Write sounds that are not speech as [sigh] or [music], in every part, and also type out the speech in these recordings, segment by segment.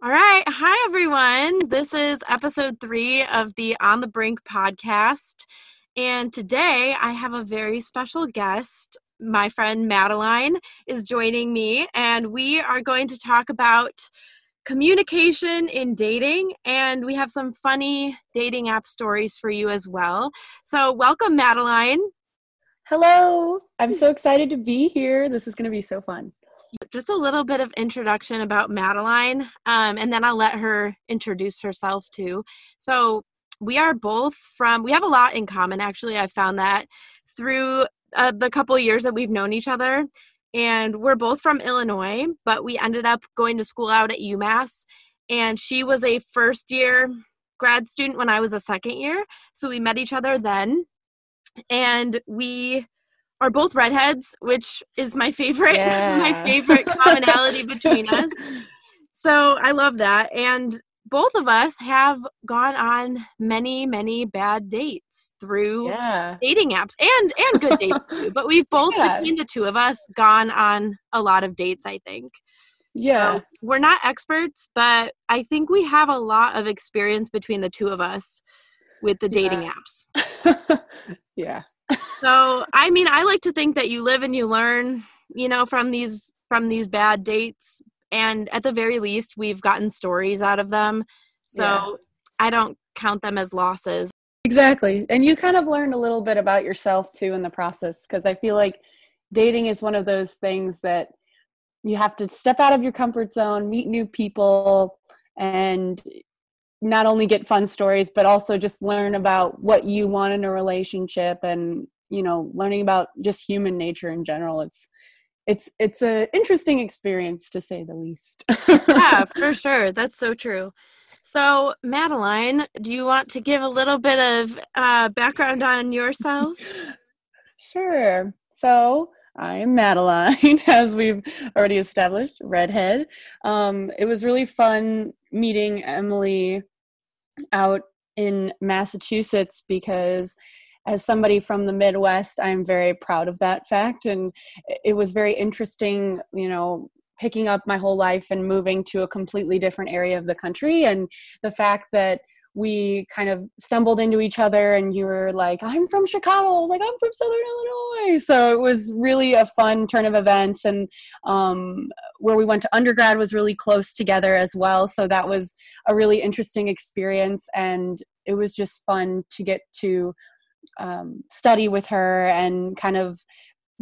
All right. Hi, everyone. This is episode three of the On the Brink podcast. And today I have a very special guest. My friend Madeline is joining me, and we are going to talk about communication in dating. And we have some funny dating app stories for you as well. So, welcome, Madeline. Hello. I'm so excited to be here. This is going to be so fun just a little bit of introduction about Madeline, um, and then I'll let her introduce herself too. So, we are both from, we have a lot in common actually. I found that through uh, the couple years that we've known each other. And we're both from Illinois, but we ended up going to school out at UMass. And she was a first year grad student when I was a second year. So we met each other then. And we are both redheads, which is my favorite [laughs] yeah. my favorite commonality [laughs] between us. So I love that. And both of us have gone on many, many bad dates through yeah. dating apps and and good dates [laughs] too. But we've both yeah. between the two of us gone on a lot of dates, I think. Yeah. So we're not experts, but I think we have a lot of experience between the two of us with the dating yeah. apps. [laughs] yeah so i mean i like to think that you live and you learn you know from these from these bad dates and at the very least we've gotten stories out of them. So yeah. i don't count them as losses. Exactly. And you kind of learned a little bit about yourself too in the process because i feel like dating is one of those things that you have to step out of your comfort zone meet new people and not only get fun stories but also just learn about what you want in a relationship and you know learning about just human nature in general. It's it's it's a interesting experience to say the least. Yeah [laughs] for sure. That's so true. So madeline do you want to give a little bit of uh, background on yourself? [laughs] Sure. So I am Madeline, [laughs] as we've already established, redhead. Um, it was really fun meeting Emily out in Massachusetts because as somebody from the Midwest, I'm very proud of that fact. And it was very interesting, you know, picking up my whole life and moving to a completely different area of the country. And the fact that we kind of stumbled into each other and you were like i'm from chicago like i'm from southern illinois so it was really a fun turn of events and um, where we went to undergrad was really close together as well so that was a really interesting experience and it was just fun to get to um, study with her and kind of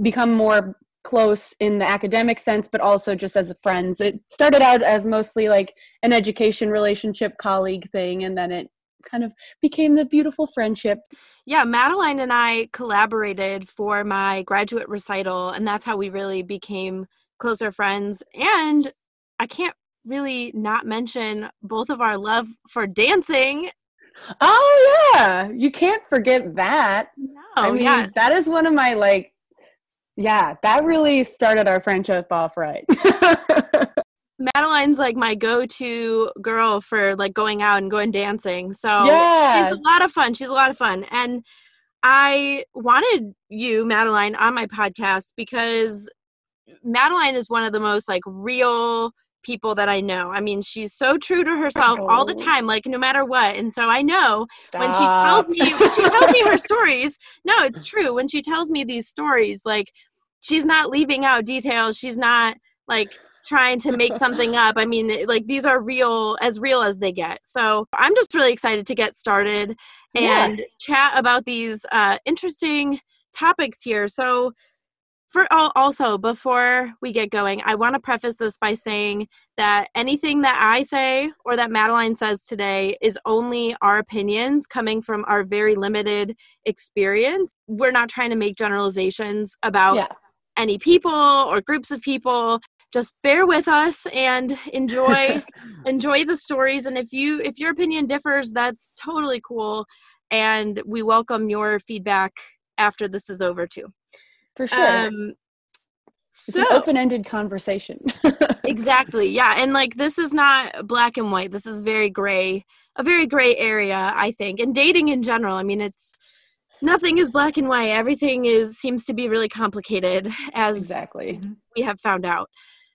become more close in the academic sense but also just as friends. It started out as mostly like an education relationship colleague thing and then it kind of became the beautiful friendship. Yeah madeline and i collaborated for my graduate recital and that's how we really became closer friends. And i can't really not mention both of our love for dancing oh yeah you can't forget that no, I mean, yeah that is one of my like yeah, that really started our friendship off right. [laughs] Madeline's like my go-to girl for like going out and going dancing. So yeah. she's a lot of fun. She's a lot of fun. And I wanted you, Madeline, on my podcast because Madeline is one of the most like real people that I know. I mean, she's so true to herself all the oh. time, like no matter what. And so I know Stop. when she tells me when she tells me her [laughs] stories, no, it's true. When she tells me these stories, like she's not leaving out details. She's not like trying to make something up. I mean, like these are real, as real as they get. So I'm just really excited to get started and yeah. chat about these uh, interesting topics here. So, for also before we get going, I want to preface this by saying that anything that I say or that Madeline says today is only our opinions coming from our very limited experience. We're not trying to make generalizations about yeah. any people or groups of people. Just bear with us and enjoy [laughs] enjoy the stories. And if you if your opinion differs that's totally cool. And we welcome your feedback after this is over too for sure um, so, it's an open-ended conversation [laughs] exactly. Yeah. And like this is not black and white. This is very gray, a very gray area, I think. And dating in general, I mean, it's nothing is black and white. Everything is seems to be really complicated as exactly we have found out.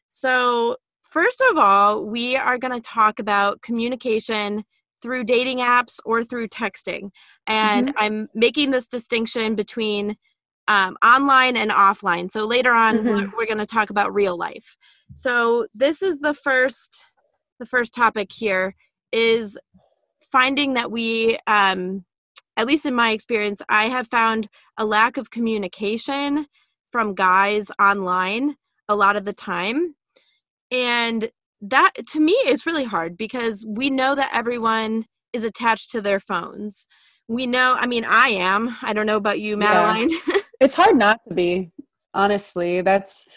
So, first of all, we are going to talk about communication through dating apps or through texting. And mm-hmm. I'm making this distinction between um, online and offline. So later on, mm-hmm. we're, we're going to talk about real life. So this is the first, the first topic here is finding that we, um, at least in my experience, I have found a lack of communication from guys online a lot of the time. And that to me is really hard because we know that everyone is attached to their phones. We know, I mean, I am. I don't know about you, Madeline. Yeah. [laughs] it's hard not to be, honestly. That's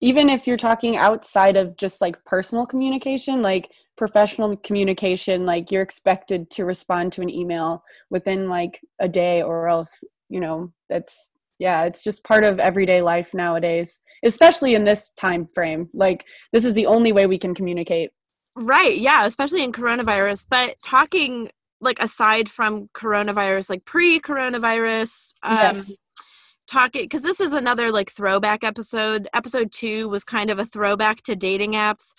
even if you're talking outside of just like personal communication, like professional communication, like you're expected to respond to an email within like a day or else, you know, that's yeah it's just part of everyday life nowadays especially in this time frame like this is the only way we can communicate right yeah especially in coronavirus but talking like aside from coronavirus like pre-coronavirus um yes. Talking because this is another like throwback episode episode two was kind of a throwback to dating apps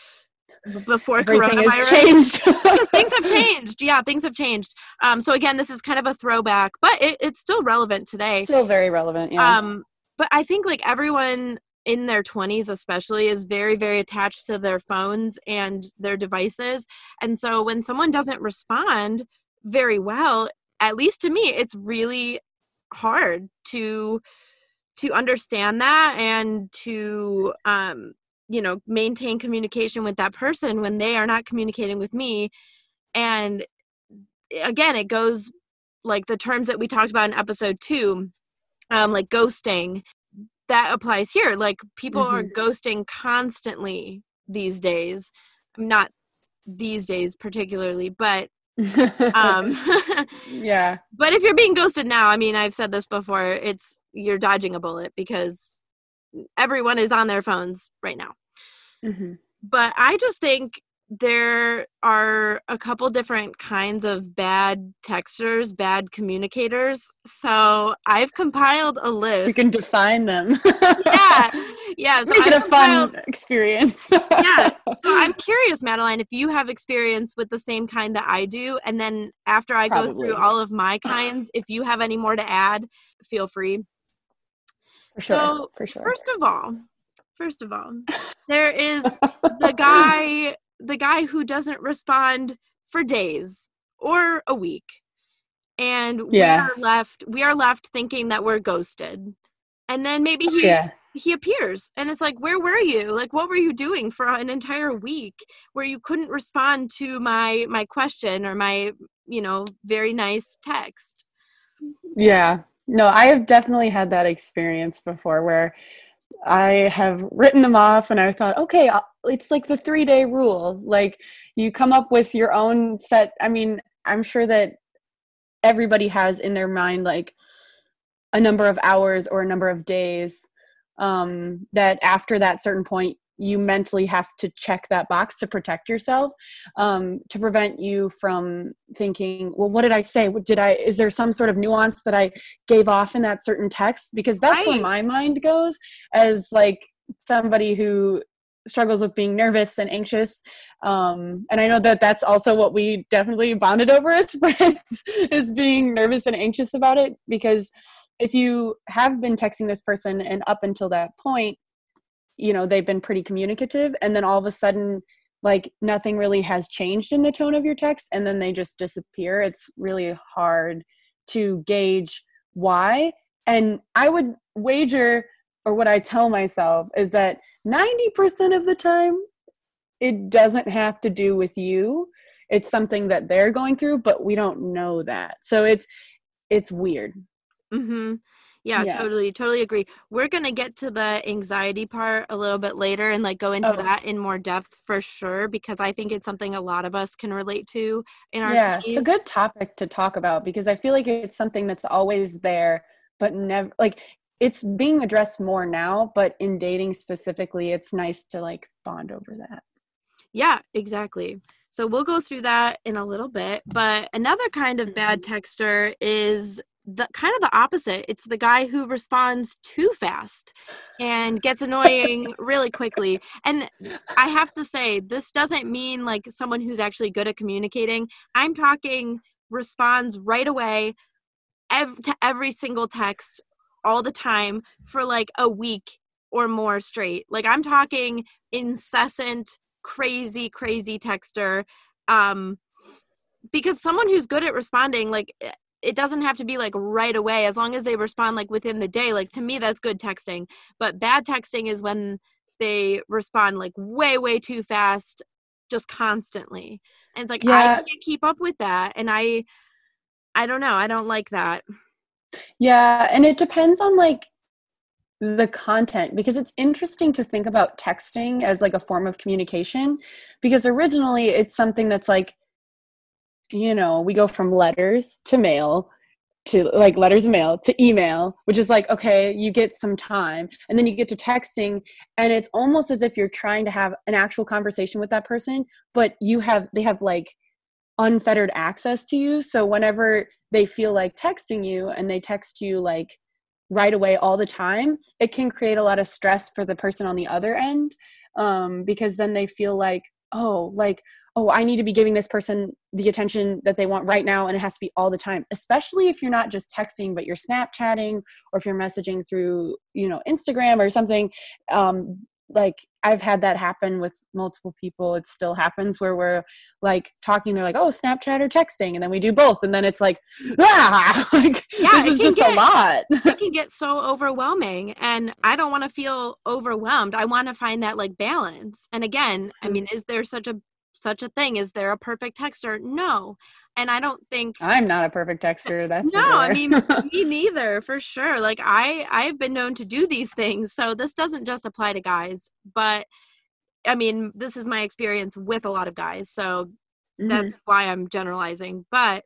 before Everything coronavirus. changed. [laughs] things have changed. Yeah, things have changed. Um, so again, this is kind of a throwback, but it, it's still relevant today. Still very relevant. Yeah. Um, but I think like everyone in their 20s especially is very very attached to their phones and their devices and so when someone doesn't respond very well at least to me it's really hard to to understand that and to um you know maintain communication with that person when they are not communicating with me. And again it goes like the terms that we talked about in episode 2 um like ghosting that applies here. Like people mm-hmm. are ghosting constantly these days. Not these days particularly but um [laughs] yeah [laughs] but if you're being ghosted now i mean i've said this before it's you're dodging a bullet because everyone is on their phones right now. Mm-hmm. But I just think there are a couple different kinds of bad texters, bad communicators. So I've compiled a list. You can define them. [laughs] yeah. Yeah. So Make it a fun experience. yeah. [laughs] So I'm curious, Madeline, if you have experience with the same kind that I do. And then after I Probably. go through all of my kinds, if you have any more to add, feel free. For sure. So, for sure. First of all, first of all, there is [laughs] the guy, the guy who doesn't respond for days or a week, and yeah. we are left. We are left thinking that we're ghosted, and then maybe he. Yeah. He appears and it's like, where were you? Like, what were you doing for an entire week where you couldn't respond to my my question or my, you know, very nice text? Yeah, no, I have definitely had that experience before where I have written them off and I thought, okay, uh, it's like the three day rule. Like you come up with your own set. I mean, I'm sure that everybody has in their mind like a number of hours or a number of days um, that after that certain point you mentally have to check that box to protect yourself um, to prevent you from thinking well what did i say did i is there some sort of nuance that i gave off in that certain text because that's right. where my mind goes as like somebody who struggles with being nervous and anxious um, and i know that that's also what we definitely bonded over as [laughs] friends is being nervous and anxious about it because if you have been texting this person and up until that point you know they've been pretty communicative and then all of a sudden like nothing really has changed in the tone of your text and then they just disappear it's really hard to gauge why. And i would wager or what i tell myself is that 90% of the time it doesn't have to do with you. It's something that they're going through but we don't know that. So it's it's weird mhm yeah, yeah, totally, totally agree. We're gonna get to the anxiety part a little bit later and like go into oh. that in more depth for sure because I think it's something a lot of us can relate to in our yeah. It's a good topic to talk about because I feel like it's something that's always there, but never like it's being addressed more now, but in dating specifically, it's nice to like bond over that. Yeah, exactly. So we'll go through that in a little bit. But another kind of bad mm-hmm. texter is the kind of the opposite. It's the guy who responds too fast and [laughs] gets annoying really quickly. And I have to say, this doesn't mean like someone who's actually good at communicating. I'm talking responds right away ev- to every single text all the time for like a week or more straight. Like I'm talking incessant, crazy, crazy texter. Um, because someone who's good at responding, like it doesn't have to be like right away as long as they respond like within the day like to me that's good texting but bad texting is when they respond like way way too fast just constantly and it's like yeah. i can't keep up with that and i i don't know i don't like that yeah and it depends on like the content because it's interesting to think about texting as like a form of communication because originally it's something that's like you know, we go from letters to mail to like letters of mail to email, which is like, okay, you get some time. And then you get to texting, and it's almost as if you're trying to have an actual conversation with that person, but you have, they have like unfettered access to you. So whenever they feel like texting you and they text you like right away all the time, it can create a lot of stress for the person on the other end um, because then they feel like, oh, like, oh, I need to be giving this person the attention that they want right now, and it has to be all the time, especially if you're not just texting, but you're Snapchatting or if you're messaging through, you know, Instagram or something. Um, like I've had that happen with multiple people. It still happens where we're like talking. They're like, "Oh, Snapchat or texting," and then we do both, and then it's like, [laughs] ah, [laughs] like yeah, this is just get, a lot. it can [laughs] get so overwhelming, and I don't want to feel overwhelmed. I want to find that like balance. And again, I mm. mean, is there such a such a thing. Is there a perfect texter? No. And I don't think I'm not a perfect texter. That's no, I mean [laughs] me neither, for sure. Like I I've been known to do these things. So this doesn't just apply to guys, but I mean, this is my experience with a lot of guys. So mm-hmm. that's why I'm generalizing. But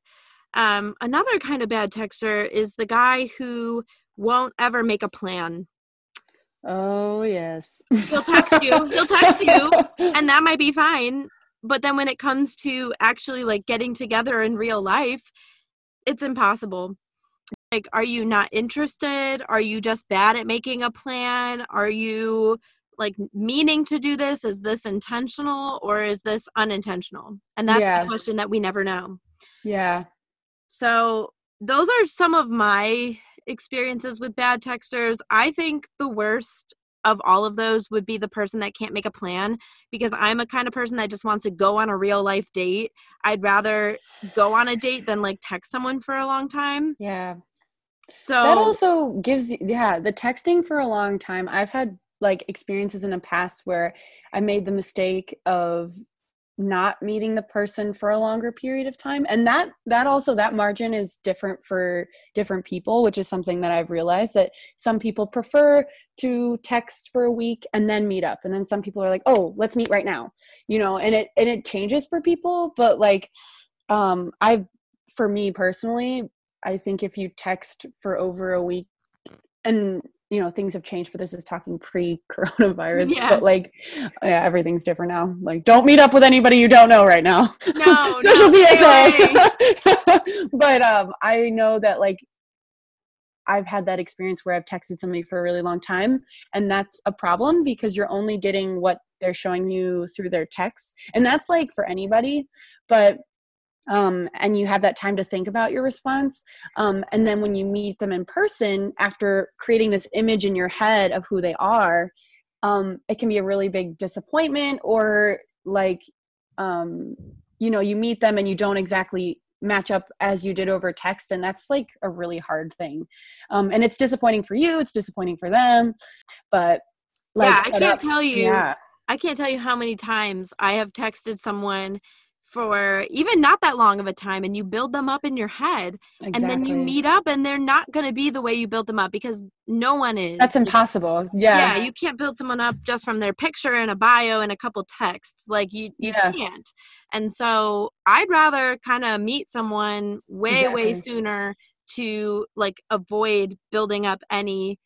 um, another kind of bad texter is the guy who won't ever make a plan. Oh yes. He'll text you. He'll text you, [laughs] and that might be fine but then when it comes to actually like getting together in real life it's impossible. Like are you not interested? Are you just bad at making a plan? Are you like meaning to do this? Is this intentional or is this unintentional? And that's yeah. the question that we never know. Yeah. So those are some of my experiences with bad texters. I think the worst of all of those would be the person that can't make a plan because I'm a kind of person that just wants to go on a real life date. I'd rather go on a date than like text someone for a long time. Yeah. So that also gives yeah, the texting for a long time. I've had like experiences in the past where I made the mistake of not meeting the person for a longer period of time. And that that also that margin is different for different people which is something that i've realized that some people prefer to text for a week and then meet up. And then some people are like oh let's meet right now you know and it and it changes for people. But like um i for me personally i think if you text for over a week and you know things have changed but this is talking pre-coronavirus yeah. but like yeah everything's different now like don't meet up with anybody you don't know right now no [laughs] special psa [laughs] but um i know that like I've had that experience where I've texted somebody for a really long time, and that's a problem because you're only getting what they're showing you through their texts. And that's like for anybody, but um, and you have that time to think about your response. Um, and then when you meet them in person, after creating this image in your head of who they are, um, it can be a really big disappointment or like, um, you know, you meet them and you don't exactly match up as you did over text and that's like a really hard thing um, and it's disappointing for you it's disappointing for them but like yeah i can't up, tell you yeah. i can't tell you how many times i have texted someone for even not that long of a time and you build them up in your head exactly. and then you meet up and they're not going to be the way you built them up because no one is that's impossible yeah yeah you can't build someone up just from their picture and a bio and a couple texts like you you yeah. can't and so i'd rather kind of meet someone way exactly. way sooner to like avoid building up any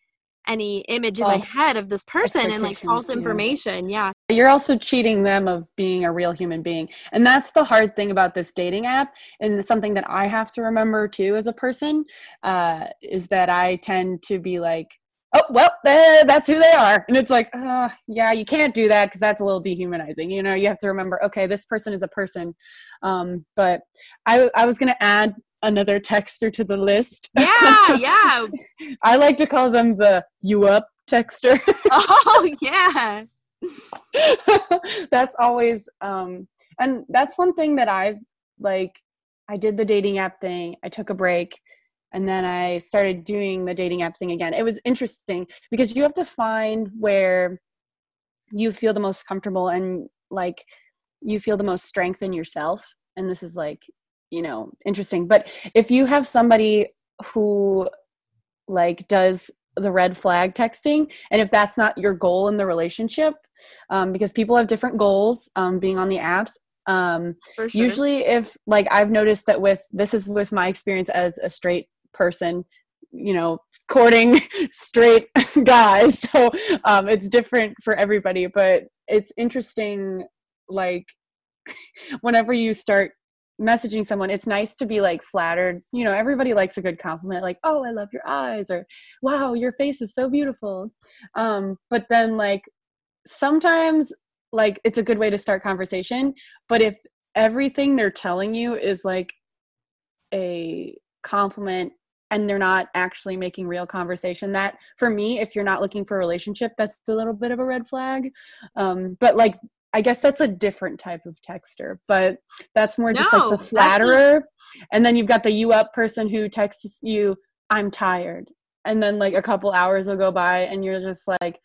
any image false in my head of this person and like false information. Yeah. yeah. You're also cheating them of being a real human being. And that's the hard thing about this dating app. And something that I have to remember too as a person uh, is that I tend to be like, oh well uh, that's who they are and it's like uh, yeah you can't do that because that's a little dehumanizing you know you have to remember okay this person is a person um, but i i was going to add another texter to the list yeah [laughs] yeah i like to call them the you up texter [laughs] oh yeah [laughs] that's always um and that's one thing that i've like i did the dating app thing i took a break and then I started doing the dating app thing again. It was interesting because you have to find where you feel the most comfortable and like you feel the most strength in yourself. And this is like, you know, interesting. But if you have somebody who like does the red flag texting and if that's not your goal in the relationship um, because people have different goals um, being on the apps um, sure. usually if like i've noticed that with this is with my experience as a straight person you know courting [laughs] straight [laughs] guys so um it's different for everybody but it's interesting like [laughs] whenever you start messaging someone it's nice to be like flattered. You know everybody likes a good compliment like oh i love your eyes or wow your face is so beautiful. Um but then like sometimes like it's a good way to start conversation but if everything they're telling you is like a compliment and they're not actually making real conversation that for me if you're not looking for a relationship that's a little bit of a red flag. Um, but like i guess that's a different type of texter but that's more just no, like the flatterer and then you've got the you up person who texts you i'm tired and then like a couple hours will go by and you're just like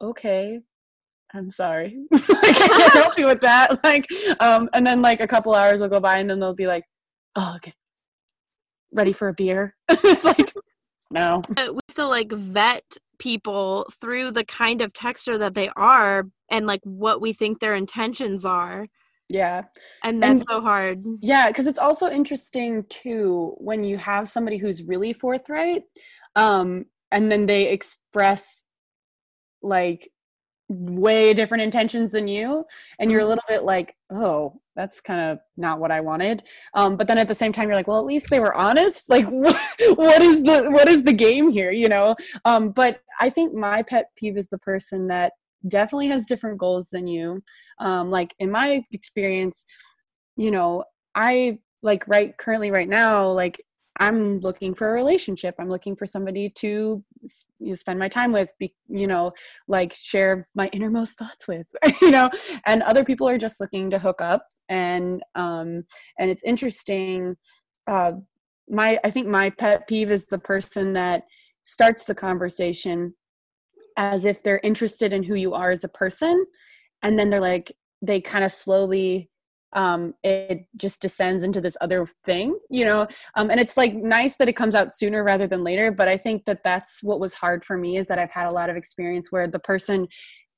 okay I'm sorry. [laughs] like, I can't help you with that. [laughs] Like, um, and then like a couple hours will go by and then they'll be like, oh, okay ready for a beer. [laughs] it's like, no. We have to like vet people through the kind of texter that they are and like what we think their intentions are. Yeah. And that's and, so hard. Yeah, because it's also interesting too when you have somebody who's really forthright, um, and then they express like way different intentions than you and you're a mm-hmm. little bit like oh that's kind of not what i wanted um, but then at the same time you're like well at least they were honest like what, [laughs] what is the what is the game here you know um, but i think my pet peeve is the person that definitely has different goals than you um, like in my experience you know i like right currently right now like I'm looking for a relationship. I'm looking for somebody to you spend my time with, be, you know, like share my innermost thoughts with, [laughs] you know, and other people are just looking to hook up. And, um, and it's interesting. Uh, my, I think my pet peeve is the person that starts the conversation as if they're interested in who you are as a person. And then they're like, they kind of slowly um, it just descends into this other thing, you know. Um, and it's like nice that it comes out sooner rather than later. But I think that that's what was hard for me is that I've had a lot of experience where the person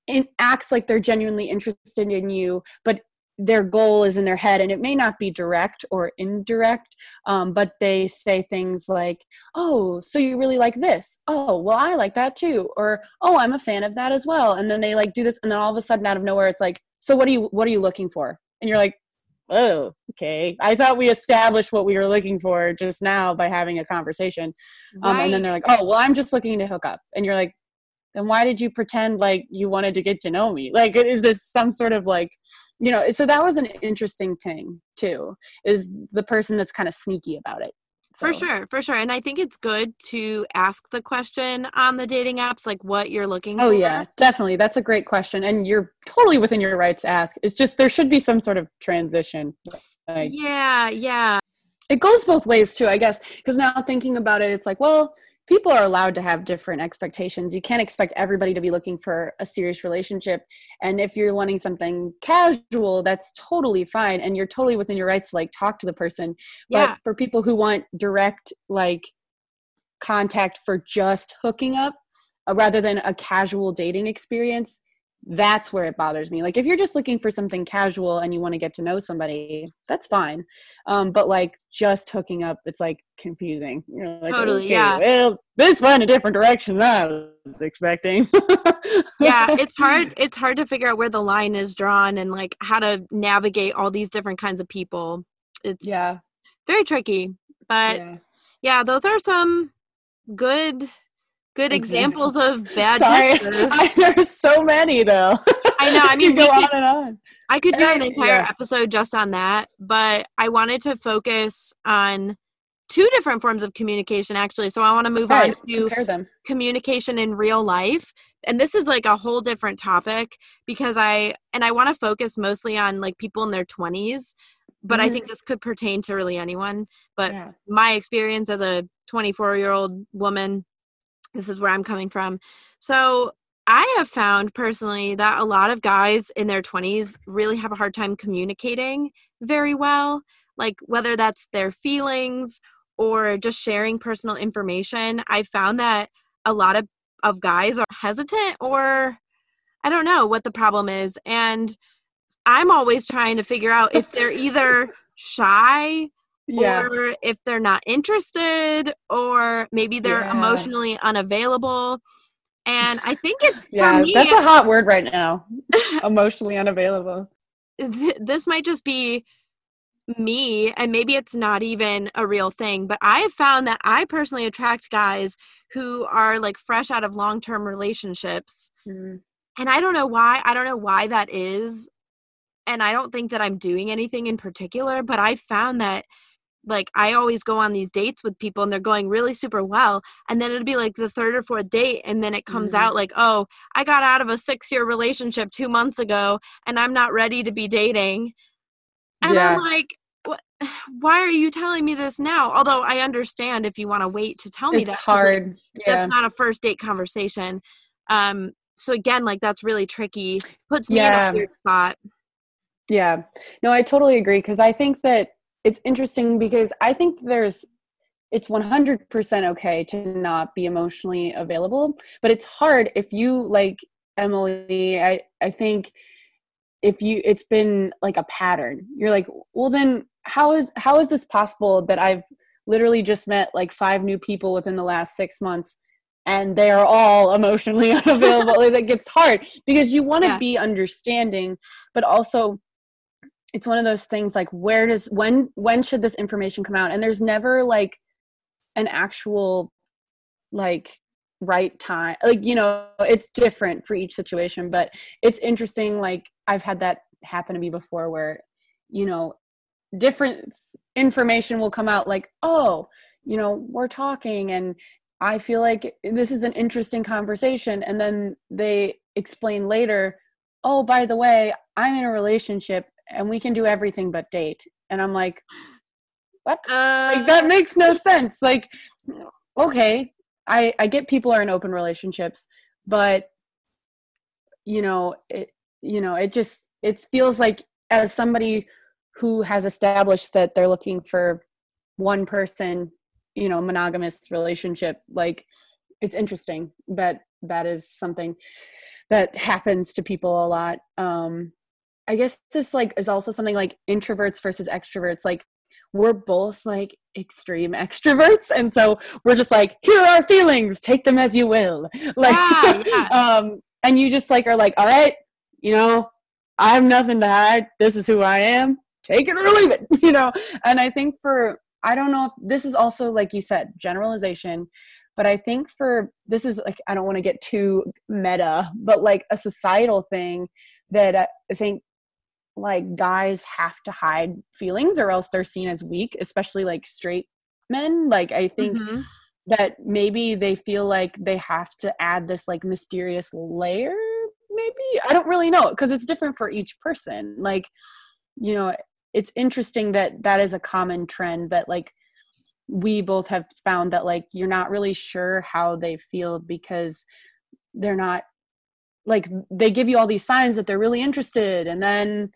in, acts like they're genuinely interested in you, but their goal is in their head and it may not be direct or indirect um, but they say things like oh so you really like this oh well i like that too or oh i'm a fan of that as well and then they like do this and then all of a sudden out of nowhere it's like so what are you what are you looking for and you're like oh, okay. I thought we established what we were looking for just now by having a conversation. Right. Um, and then they're like, oh, well, I'm just looking to hook up. And you're like, then why did you pretend like you wanted to get to know me? Like, is this some sort of like, you know, so that was an interesting thing too, is the person that's kind of sneaky about it. So. For sure, for sure. And I think it's good to ask the question on the dating apps, like what you're looking oh, for. yeah, definitely. That's a great question. And you're totally within your rights to ask. It's just there should be some sort of transition. Like, yeah, yeah. It goes both ways too, I guess. Because now thinking about it, it's like, well, people are allowed to have different expectations. You can't expect everybody to be looking for a serious relationship. And if you're wanting something casual, that's totally fine. And you're totally within your rights to like talk to the person. Yeah. But for people who want direct like contact for just hooking up uh, rather than a casual dating experience, that's where it bothers me. Like if you're just looking for something casual and you want to get to know somebody that's fine. Um but like just hooking up it's like confusing. You're like totally okay, yeah. well this went a different direction than i was expecting. [laughs] Yeah it's hard it's hard to figure out where the line is drawn and like how to navigate all these different kinds of people. It's yeah. very tricky but yeah, yeah those are some good good examples of bad Sorry, [laughs] I, there's so many though. I know. I [laughs] mean, go on and on. I could do an [laughs] entire yeah. episode just on that, but I wanted to focus on two different forms of communication actually. So I want to move on to communication in real life. And this is like a whole different topic because I and I want to focus mostly on like people in their 20s, but mm-hmm. I think this could pertain to really anyone. But yeah. my experience as a 24 year old woman this is where I'm coming from. So I have found personally that a lot of guys in their 20s really have a hard time communicating very well, like whether that's their feelings or just sharing personal information. I found that a lot of, of guys are hesitant or I don't know what the problem is. And I'm always trying to figure out if they're [laughs] either shy yeah. or if they're not interested or maybe they're yeah. emotionally unavailable and i think [laughs] it's yeah me, that's a hot word right now [laughs] emotionally unavailable th- this might just be me and maybe it's not even a real thing but i have found that i personally attract guys who are like fresh out of long-term relationships mm. and i don't know why i don't know why that is and i don't think that i'm doing anything in particular but i found that like I always go on these dates with people and they're going really super well and then it'll be like the third or fourth date and then it comes mm-hmm. out like oh I got out of a 6 year relationship 2 months ago and I'm not ready to be dating and yeah. I'm like [sighs] why are you telling me this now although I understand if you want to wait to tell me it's that hard like, yeah. that's not a first date conversation um so again like that's really tricky puts me yeah. in a weird spot yeah no I totally agree cuz I think that it's interesting because I think there's it's 100% okay to not be emotionally available, but it's hard if you like Emily, I I think if you it's been like a pattern. You're like, "Well then how is how is this possible that I've literally just met like five new people within the last 6 months and they are all emotionally [laughs] unavailable?" that gets hard because you want to yeah. be understanding, but also it's one of those things like where does when when should this information come out? And there's never like an actual like right time like you know it's different for each situation but it's interesting like i've had that happen to me before where you know different information will come out like oh you know we're talking and i feel like this is an interesting conversation and then they explain later oh by the way i'm in a relationship and we can do everything but date. And i'm like what? Uh, like that makes no sense. Like okay i i get people are in open relationships but you know it you know it just it feels like as somebody who has established that they're looking for one person you know monogamous relationship like it's interesting that that is something that happens to people a lot. Um I guess this like is also something like introverts versus extroverts. Like we're both like extreme extroverts, and so we're just like, here are our feelings, take them as you will. [laughs] Like, yeah, yeah. [laughs] um, and you just like are like, all right, you know, I have nothing to hide. This is who I am. Take it or leave it, [laughs] you know. And I think for I don't know if this is also like you said, generalization. But I think for this is like I don't want to get too meta, but like a societal thing that I think like guys have to hide feelings or else they're seen as weak, especially like straight men. Like I think mm-hmm. that maybe they feel like they have to add this like mysterious layer maybe. I don't really know because it's different for each person. Like you know, it's interesting that that is a common trend that like we both have found that like you're not really sure how they feel because they're not like they give you all these signs that they're really interested and then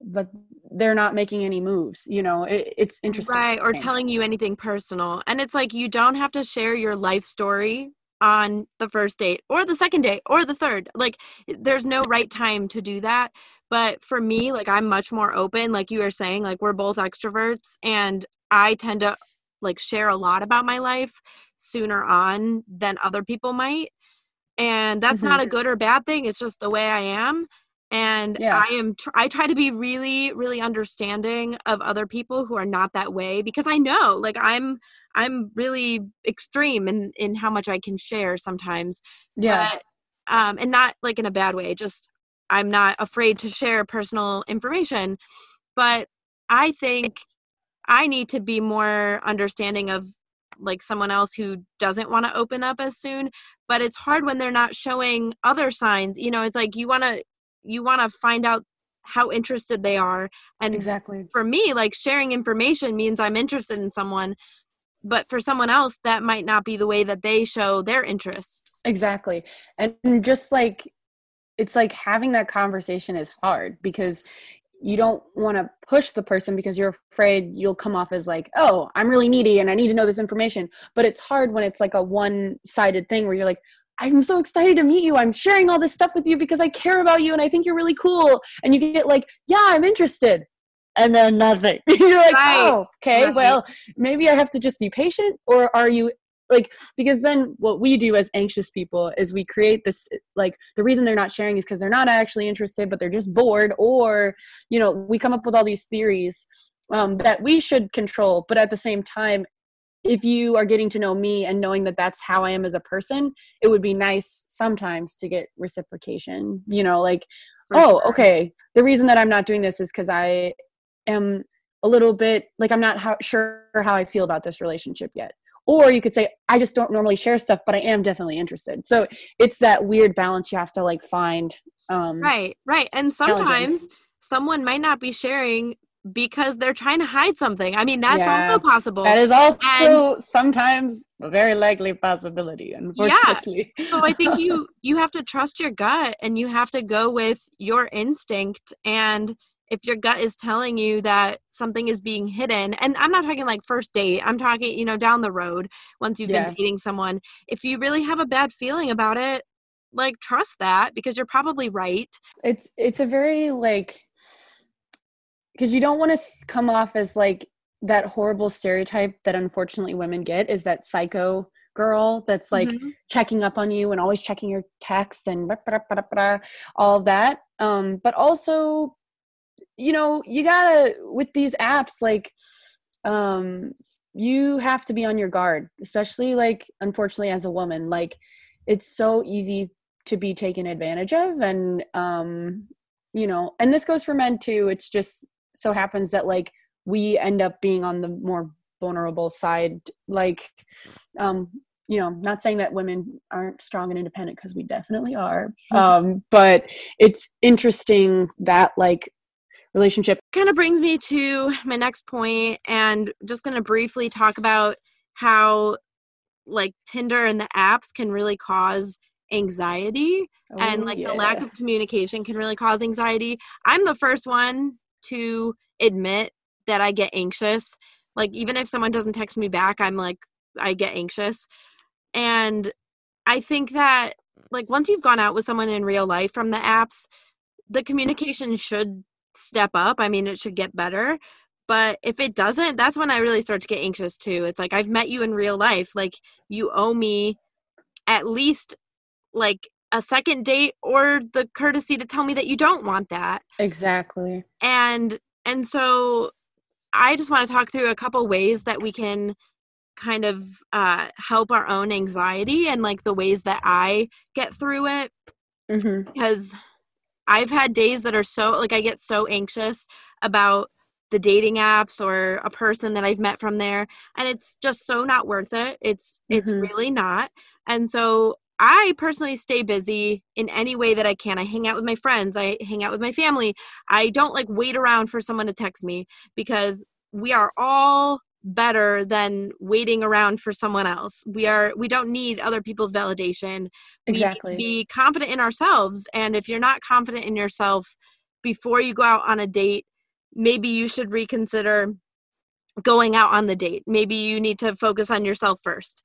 but they're not making any moves you know it, it's interesting right or telling you anything personal and it's like you don't have to share your life story on the first date or the second date or the third. Like there's no right time to do that. But for me, like I'm much more open, like you were saying, like we're both extroverts and I tend to like share a lot about my life sooner on than other people might. And that's mm-hmm. not a good or bad thing. It's just the way I am. And yeah. I am tr- I try to be really really understanding of other people who are not that way because I know like I'm I'm really extreme in in how much I can share sometimes. Yeah. But, um and not like in a bad way, just I'm not afraid to share personal information. But I think I need to be more understanding of like someone else who doesn't want to open up as soon but it's hard when they're not showing other signs you know it's like you want to you want to find out how interested they are. And exactly. for me like sharing information means i'm interested in someone but for someone else that might not be the way that they show their interest. Exactly. And just like it's like having that conversation is hard because you don't want to push the person because you're afraid you'll come off as like oh i'm really needy and i need to know this information. But it's hard when it's like a one sided thing where you're like i'm so excited to meet you. I'm sharing all this stuff with you because i care about you and i think you're really cool. And you get like yeah i'm interested. And then nothing. [laughs] You're like right. oh okay. Right. well maybe i have to just be patient. Or are you like because then what we do as anxious people is we create this like the reason they're not sharing is because they're not actually interested but they're just bored. Or you know we come up with all these theories um, that we should control but at the same time if you are getting to know me and knowing that that's how i am as a person it would be nice sometimes to get reciprocation you know like For oh sure. okay the reason that i'm not doing this is because i am a little bit like i'm not how, sure how i feel about this relationship yet. Or you could say i just don't normally share stuff but i am definitely interested. So it's that weird balance you have to like find um right right and sometimes someone might not be sharing because they're trying to hide something. I mean, that's yeah, also possible. That is also and, sometimes a very likely possibility, unfortunately. Yeah. So I think [laughs] you you have to trust your gut and you have to go with your instinct and if your gut is telling you that something is being hidden and i'm not talking like first date i'm talking you know down the road once you've yeah. been dating someone if you really have a bad feeling about it like trust that because you're probably right it's it's a very like because you don't want to come off as like that horrible stereotype that unfortunately women get is that psycho girl that's like mm-hmm. checking up on you and always checking your texts and all that um but also you know you gotta with these apps like um you have to be on your guard especially like unfortunately as a woman like it's so easy to be taken advantage of and um you know and this goes for men too it's just so happens that like we end up being on the more vulnerable side like um you know not saying that women aren't strong and independent because we definitely are mm-hmm. um but it's interesting that like relationship. Kind of brings me to my next point, and just going to briefly talk about how like Tinder and the apps can really cause anxiety oh, and like yeah. the lack of communication can really cause anxiety. I'm the first one to admit that I get anxious. Like even if someone doesn't text me back, I'm like I get anxious. And I think that like once you've gone out with someone in real life from the apps, the communication should step up. I mean, it should get better. But if it doesn't, that's when I really start to get anxious too. It's like I've met you in real life. Like you owe me at least like a second date or the courtesy to tell me that you don't want that. Exactly. And and so I just want to talk through a couple ways that we can kind of uh, help our own anxiety and like the ways that I get through it. Mm-hmm. Because I've had days that are so like I get so anxious about the dating apps or a person that I've met from there and it's just so not worth it. It's mm-hmm. it's really not. And so I personally stay busy in any way that I can. I hang out with my friends, I hang out with my family. I don't like wait around for someone to text me because we are all better than waiting around for someone else. We are we don't need other people's validation. Exactly. be confident in ourselves and if you're not confident in yourself before you go out on a date, maybe you should reconsider going out on the date. Maybe you need to focus on yourself first.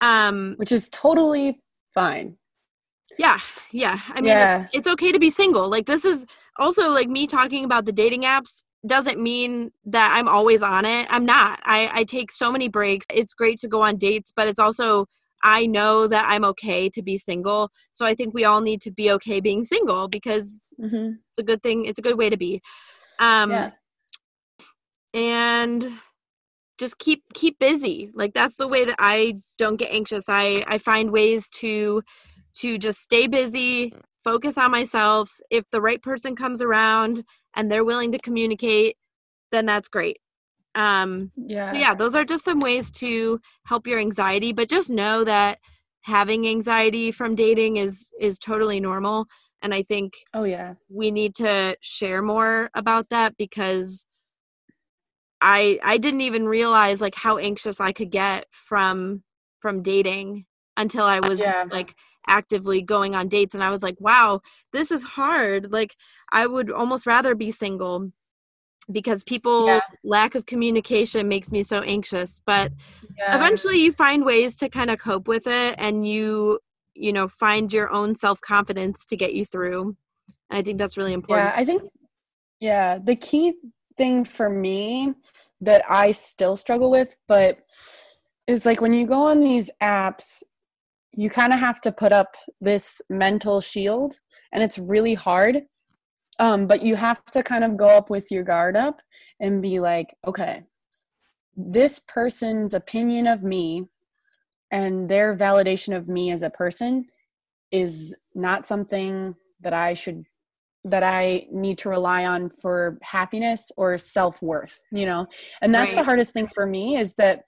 Um, which is totally fine. Yeah, yeah. I mean, yeah. it's okay to be single. Like this is also like me talking about the dating apps doesn't mean that I'm always on it. I'm not. I, I take so many breaks. It's great to go on dates, but it's also I know that I'm okay to be single. So I think we all need to be okay being single because mm-hmm. it's a good thing. It's a good way to be. Um, yeah. And just keep keep busy. Like that's the way that I don't get anxious. I I find ways to to just stay busy, focus on myself. If the right person comes around and they're willing to communicate, then that's great. Um, yeah. So yeah, those are just some ways to help your anxiety, but just know that having anxiety from dating is is totally normal and i think oh yeah we need to share more about that because i i didn't even realize like how anxious i could get from from dating until i was yeah. like actively going on dates and I was like, wow, this is hard. Like I would almost rather be single because people's yeah. lack of communication makes me so anxious. But yeah. eventually you find ways to kind of cope with it and you you know find your own self-confidence to get you through. And I think that's really important. Yeah, I think yeah, the key thing for me that I still struggle with, but it's like when you go on these apps you kind of have to put up this mental shield and it's really hard um, but you have to kind of go up with your guard up and be like okay this person's opinion of me and their validation of me as a person is not something that i should that i need to rely on for happiness or self-worth you know and that's right. the hardest thing for me is that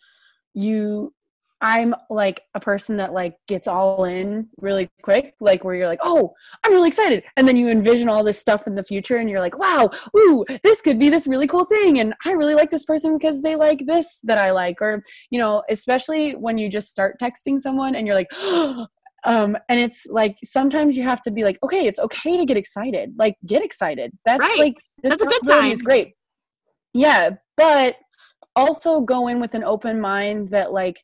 you I'm like a person that like gets all in really quick, like where you're like, oh, I'm really excited. And then you envision all this stuff in the future and you're like, wow, ooh, this could be this really cool thing. And I really like this person because they like this that I like. Or, you know, especially when you just start texting someone and you're like, [gasps] oh, um, and it's like sometimes you have to be like, okay, it's okay to get excited. Like, get excited. That's right. like, that's a good time. Is great. Yeah. But also go in with an open mind that like,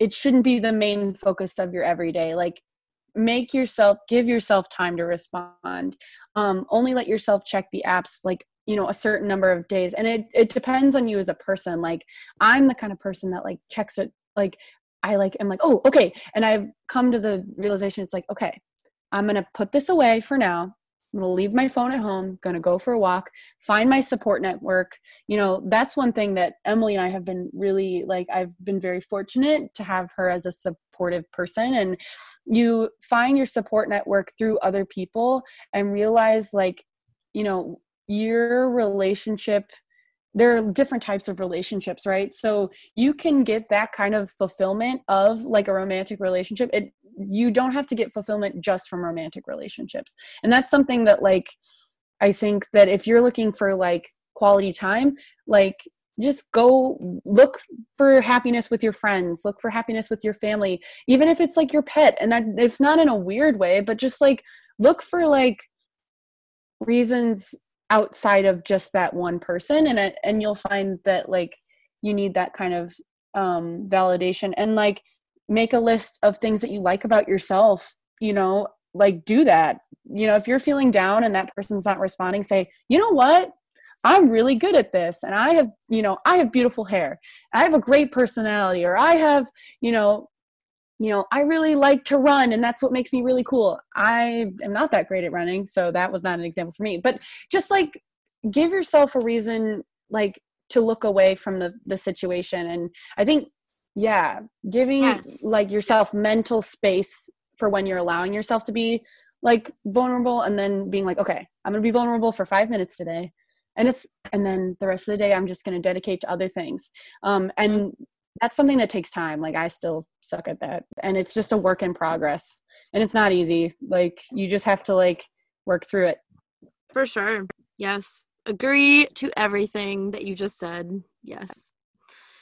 it shouldn't be the main focus of your everyday like make yourself give yourself time to respond um, only let yourself check the apps like you know a certain number of days and it it depends on you as a person like i'm the kind of person that like checks it like i like i'm like oh okay and i've come to the realization it's like okay i'm gonna put this away for now I'm to leave my phone at home, to go for a walk, find my support network. You know, that's one thing that Emily and I have been really like, I've been very fortunate to have her as a supportive person. And you find your support network through other people and realize, like, you know, your relationship there are different types of relationships right? So you can get that kind of fulfillment of like a romantic relationship. It you don't have to get fulfillment just from romantic relationships. And that's something that like i think that if you're looking for like quality time like just go look for happiness with your friends look for happiness with your family even if it's like your pet. And that it's not in a weird way but just like look for like reasons outside of just that one person. And it, and you'll find that like you need that kind of um validation and like make a list of things that you like about yourself you know like do that. You know if you're feeling down and that person's not responding say you know what? I'm really good at this and i have you know i have beautiful hair. I have a great personality or i have you know you know i really like to run and that's what makes me really cool. I am not that great at running so that was not an example for me. But just like give yourself a reason like to look away from the the situation. And i think yeah giving yes. like yourself mental space for when you're allowing yourself to be like vulnerable and then being like okay i'm gonna be vulnerable for five minutes today. And it's and then the rest of the day i'm just gonna dedicate to other things. Um and that's something that takes time like i still suck at that and it's just a work in progress and it's not easy like you just have to like work through it for sure yes agree to everything that you just said yes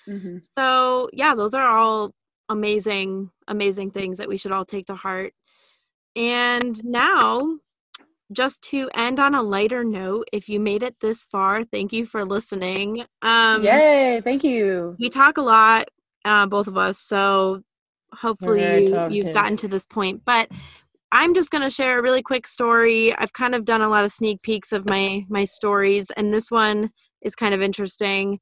Mm-hmm. So, yeah, those are all amazing, amazing things that we should all take to heart. And now, just to end on a lighter note, if you made it this far, thank you for listening. Um, Yay, thank you. We talk a lot, uh, both of us. So, hopefully you, you've gotten to this point. But I'm just going to share a really quick story. I've kind of done a lot of sneak peeks of my my stories, and this one is kind of interesting.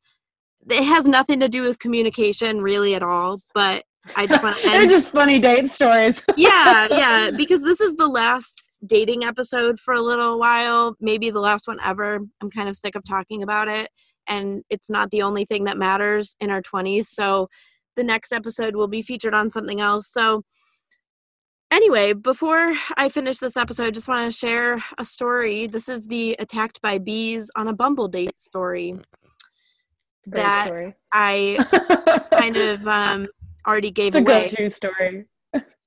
It has nothing to do with communication really at all, but I just want to. [laughs] They're just funny date stories. yeah, [laughs] yeah, because this is the last dating episode for a little while, maybe the last one ever. I'm kind of sick of talking about it, and it's not the only thing that matters in our 20s. So the next episode will be featured on something else. So anyway, before I finish this episode, I just want to share a story. This is the attacked by bees on a Bumble date story Great that story. I [laughs] kind of um, already gave it's a away. go-to story.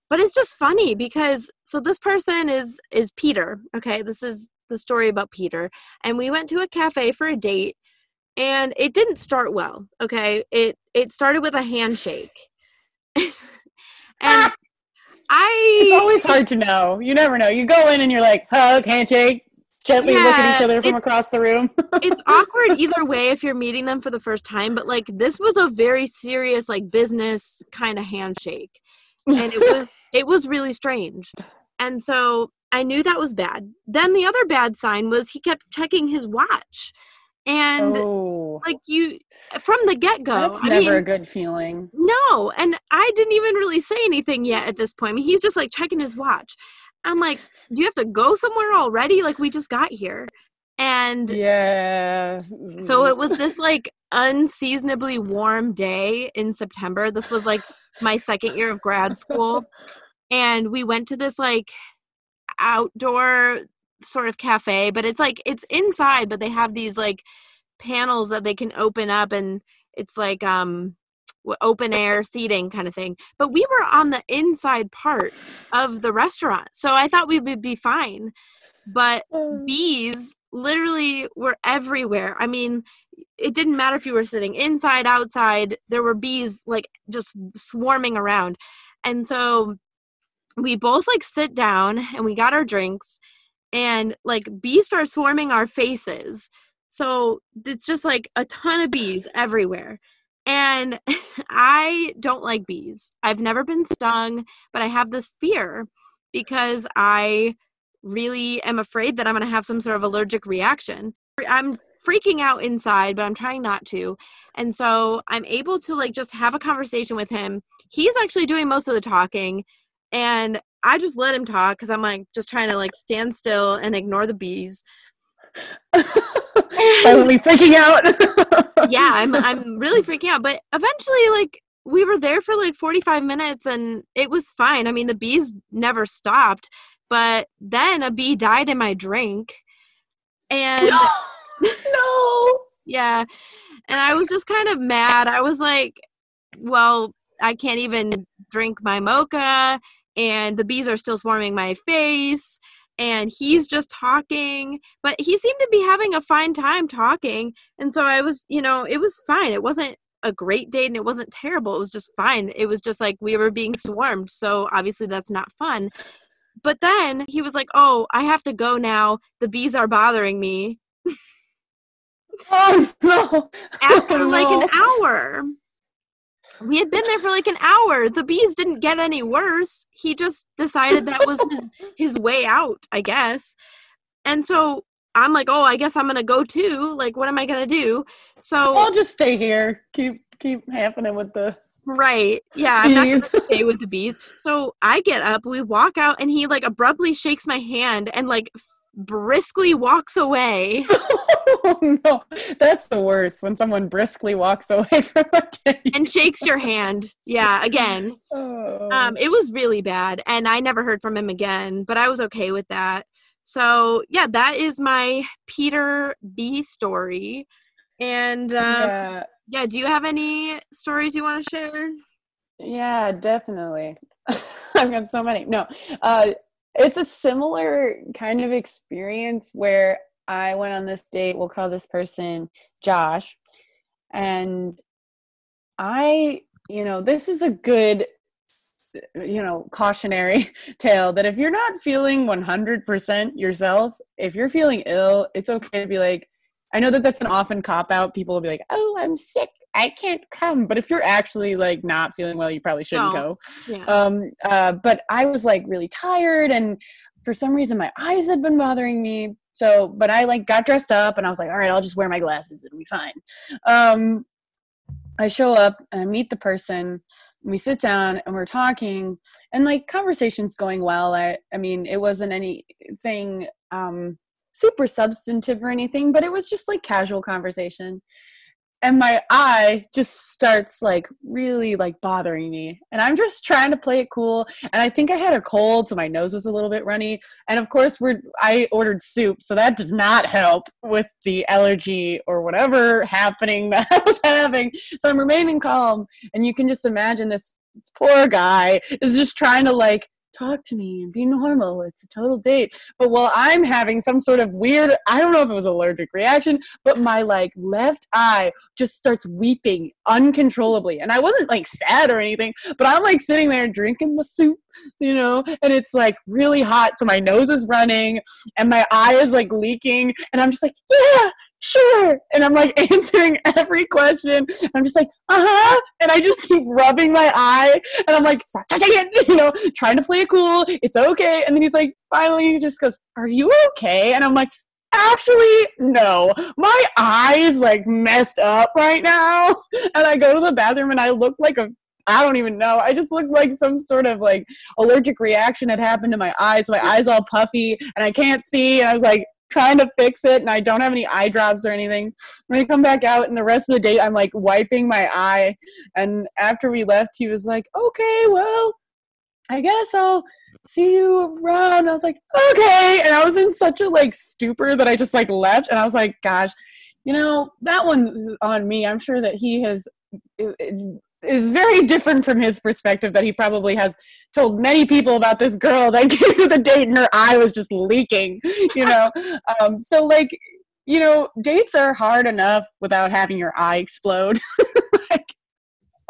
But it's just funny because so this person is is Peter. Okay, this is the story about Peter, and we went to a cafe for a date, and it didn't start well. Okay, it it started with a handshake, [laughs] and ah! I. It's always hard to know. You never know. You go in and you're like hug, handshake, gently yeah, look at each other from across the room. [laughs] it's awkward either way if you're meeting them for the first time, but like this was a very serious like business kind of handshake. And it was it was really strange. And so I knew that was bad. Then the other bad sign was he kept checking his watch. And oh. like you from the get go. That's I never mean, a good feeling. No, and I didn't even really say anything yet at this point. I mean, he's just like checking his watch. I'm like, do you have to go somewhere already? Like we just got here. And yeah. So it was this like unseasonably warm day in September. This was like my second year of grad school. And we went to this like outdoor sort of cafe, but it's like it's inside, but they have these like panels that they can open up and it's like um open air seating kind of thing. But we were on the inside part of the restaurant. So I thought we would be fine. But mm. bees literally were everywhere. I mean, it didn't matter if you were sitting inside, outside, there were bees like just swarming around. And so we both like sit down and we got our drinks and like bees start swarming our faces. So it's just like a ton of bees everywhere. And [laughs] I don't like bees. I've never been stung, but I have this fear because I really am afraid that I'm going to have some sort of allergic reaction. I'm freaking out inside, but I'm trying not to. And so I'm able to like just have a conversation with him. He's actually doing most of the talking and I just let him talk cuz I'm like just trying to like stand still and ignore the bees. [laughs] Suddenly freaking out. [laughs] yeah, I'm I'm really freaking out. But eventually, like we were there for like 45 minutes and it was fine. I mean, the bees never stopped, but then a bee died in my drink. And [laughs] no. yeah. And I was just kind of mad. I was like, well, I can't even drink my mocha and the bees are still swarming my face and he's just talking but he seemed to be having a fine time talking and so i was you know it was fine it wasn't a great date and it wasn't terrible it was just fine it was just like we were being swarmed so obviously that's not fun but then he was like oh i have to go now the bees are bothering me oh no after oh, like no. an hour we had been there for like an hour. The bees didn't get any worse. He just decided that was his, [laughs] his way out, I guess. And so I'm like, oh, I guess I'm gonna go too. Like, what am I gonna do? So I'll just stay here. Keep keep happening with the right. Yeah, I'm not gonna stay with the bees. So I get up, we walk out, and he like abruptly shakes my hand and like briskly walks away. [laughs] oh no, that's the worst when someone briskly walks away [laughs] from a date and shakes your hand. Yeah, again. Oh. Um, it was really bad, and I never heard from him again. But I was okay with that. So yeah, that is my Peter B story. And um, yeah. Yeah, do you have any stories you want to share? Yeah, definitely. [laughs] I've got so many. No, uh, it's a similar kind of experience where I went on this date. We'll call this person Josh. And I, you know, this is a good, you know, cautionary [laughs] tale that if you're not feeling 100% yourself, if you're feeling ill, it's okay to be like, I know that that's an often cop out. People will be like, oh, I'm sick. I can't come. But if you're actually like not feeling well, you probably shouldn't no. go. Yeah. Um, uh, but I was like really tired, and for some reason my eyes had been bothering me. So, but I like got dressed up, and I was like, all right, I'll just wear my glasses. It'll be fine. Um, I show up and I meet the person. we sit down and we're talking, and like conversation's going well. I, I mean, it wasn't anything um, super substantive or anything, but it was just like casual conversation. And my eye just starts like really like bothering me. And i'm just trying to play it cool. And i think i had a cold so my nose was a little bit runny. And of course we're i ordered soup so that does not help with the allergy or whatever happening [laughs] that i was having. So i'm remaining calm. And you can just imagine this poor guy is just trying to like talk to me and be normal. It's a total date. But while I'm having some sort of weird, I don't know if it was allergic reaction, but my like left eye just starts weeping uncontrollably. And I wasn't like sad or anything, but I'm like sitting there drinking my soup, you know, and it's like really hot. So my nose is running and my eye is like leaking. And I'm just like, yeah, sure. And I'm like [laughs] answering every question. I'm just like, uh huh. And I just keep rubbing my eye. And I'm like, stop touching [laughs] it, you know, trying to play it cool. It's okay. And then he's like, finally, he just goes, Are you okay? And I'm like, Actually, no. My eyes like messed up right now. [laughs] And I go to the bathroom and I look like a I don't even know. I just look like some sort of like allergic reaction had happened to my eyes. My eyes all puffy and I can't see. And I was like, trying to fix it and I don't have any eye drops or anything. When I come back out and the rest of the date I'm like wiping my eye and after we left he was like, "Okay, well, I guess I'll see you around." I was like, "Okay." And I was in such a like stupor that I just like left and I was like, "Gosh, you know, that one's on me. I'm sure that he has uh, is very different from his perspective that he probably has told many people about this girl that [laughs] to the date and her eye was just leaking you know? [laughs] Um, so like you know dates are hard enough without having your eye explode [laughs]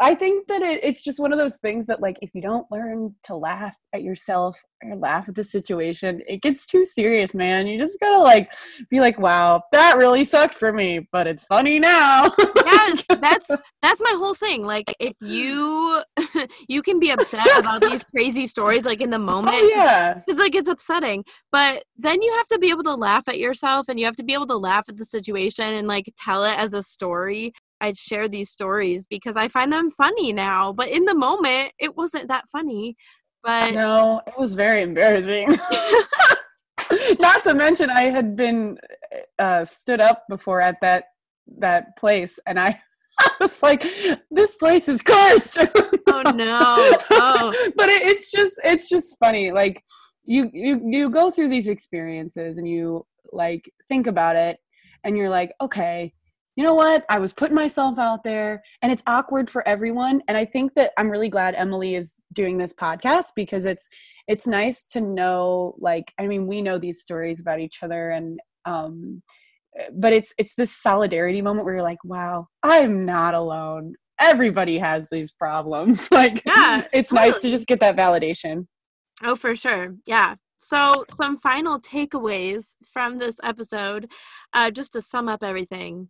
I think that it, it's just one of those things that, like, if you don't learn to laugh at yourself or laugh at the situation, it gets too serious, man. You just gotta like be like, "Wow, that really sucked for me," but it's funny now. yeah, [laughs] that's that's my whole thing. Like, if you [laughs] you can be upset about these crazy stories, like in the oh, moment, oh, yeah, because like it's upsetting. But then you have to be able to laugh at yourself, and you have to be able to laugh at the situation and like tell it as a story I'd share these stories because I find them funny now. But in the moment, it wasn't that funny. But no, it was very embarrassing. [laughs] Not to mention, I had been uh, stood up before at that that place, and I, [laughs] I was like, "This place is cursed." oh no! Oh. [laughs] but it, it's just it's just funny. Like you you you go through these experiences, and you like think about it, and you're like, okay you know what? I was putting myself out there and it's awkward for everyone. And I think that I'm really glad Emily is doing this podcast because it's it's nice to know like I mean, we know these stories about each other and um but it's it's this solidarity moment where you're like, wow, I'm not alone. Everybody has these problems. [laughs] like yeah, it's totally. nice to just get that validation. Oh, for sure. Yeah. So, some final takeaways from this episode, uh, just to sum up everything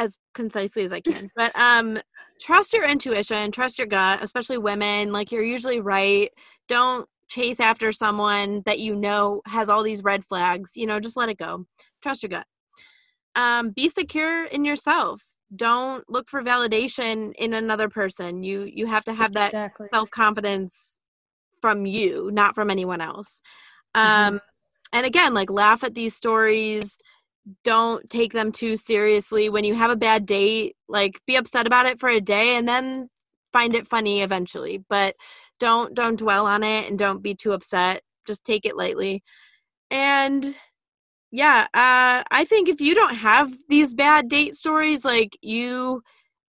as concisely as I can. [laughs] But um trust your intuition, trust your gut, especially women. Like you're usually right. Don't chase after someone that you know has all these red flags. You know, just let it go. Trust your gut. Um, be secure in yourself. Don't look for validation in another person. You you have to have that exactly. self confidence from you, not from anyone else. Mm-hmm. Um, mm-hmm. and again, like laugh at these stories don't take them too seriously when you have a bad date like be upset about it for a day and then find it funny eventually but don't don't dwell on it and don't be too upset just take it lightly and yeah uh i think if you don't have these bad date stories like you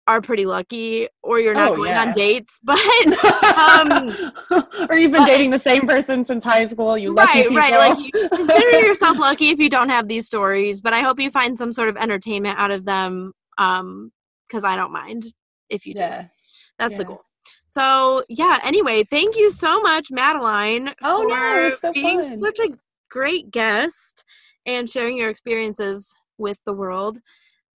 are pretty lucky or you're not oh, going yeah. on dates [laughs] but um [laughs] or you've been but, dating the same person since high school you lucky right people. right like you consider [laughs] yourself lucky if you don't have these stories but i hope you find some sort of entertainment out of them um because i don't mind if you yeah. do that's yeah. the goal so yeah anyway thank you so much madeline oh, for no, so being fun. such a great guest and sharing your experiences with the world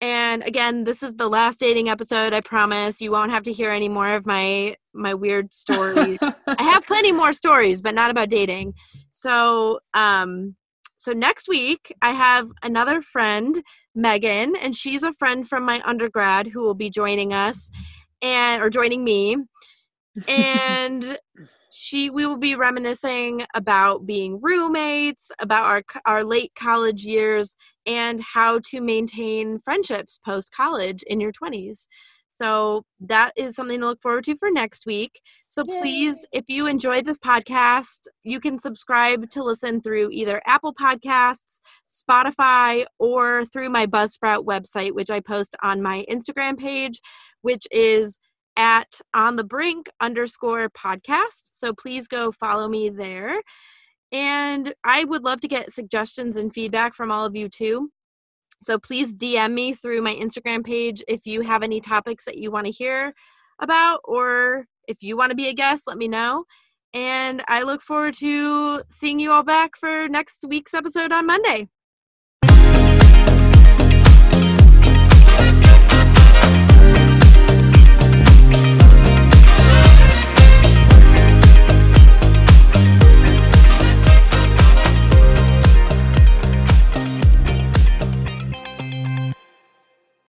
And again, this is the last dating episode. I promise you won't have to hear any more of my my weird stories. [laughs] I have plenty more stories, but not about dating. So, um, so next week I have another friend, Megan, and she's a friend from my undergrad who will be joining us and or joining me. [laughs] And she we will be reminiscing about being roommates, about our our late college years and how to maintain friendships post college in your 20s. So that is something to look forward to for next week. So Yay. please, if you enjoyed this podcast, you can subscribe to listen through either Apple Podcasts, Spotify, or through my Buzzsprout website, which I post on my Instagram page, which is at on the brink underscore podcast. So please go follow me there. And I would love to get suggestions and feedback from all of you too. So please DM me through my Instagram page if you have any topics that you want to hear about, or if you want to be a guest, let me know. And I look forward to seeing you all back for next week's episode on Monday.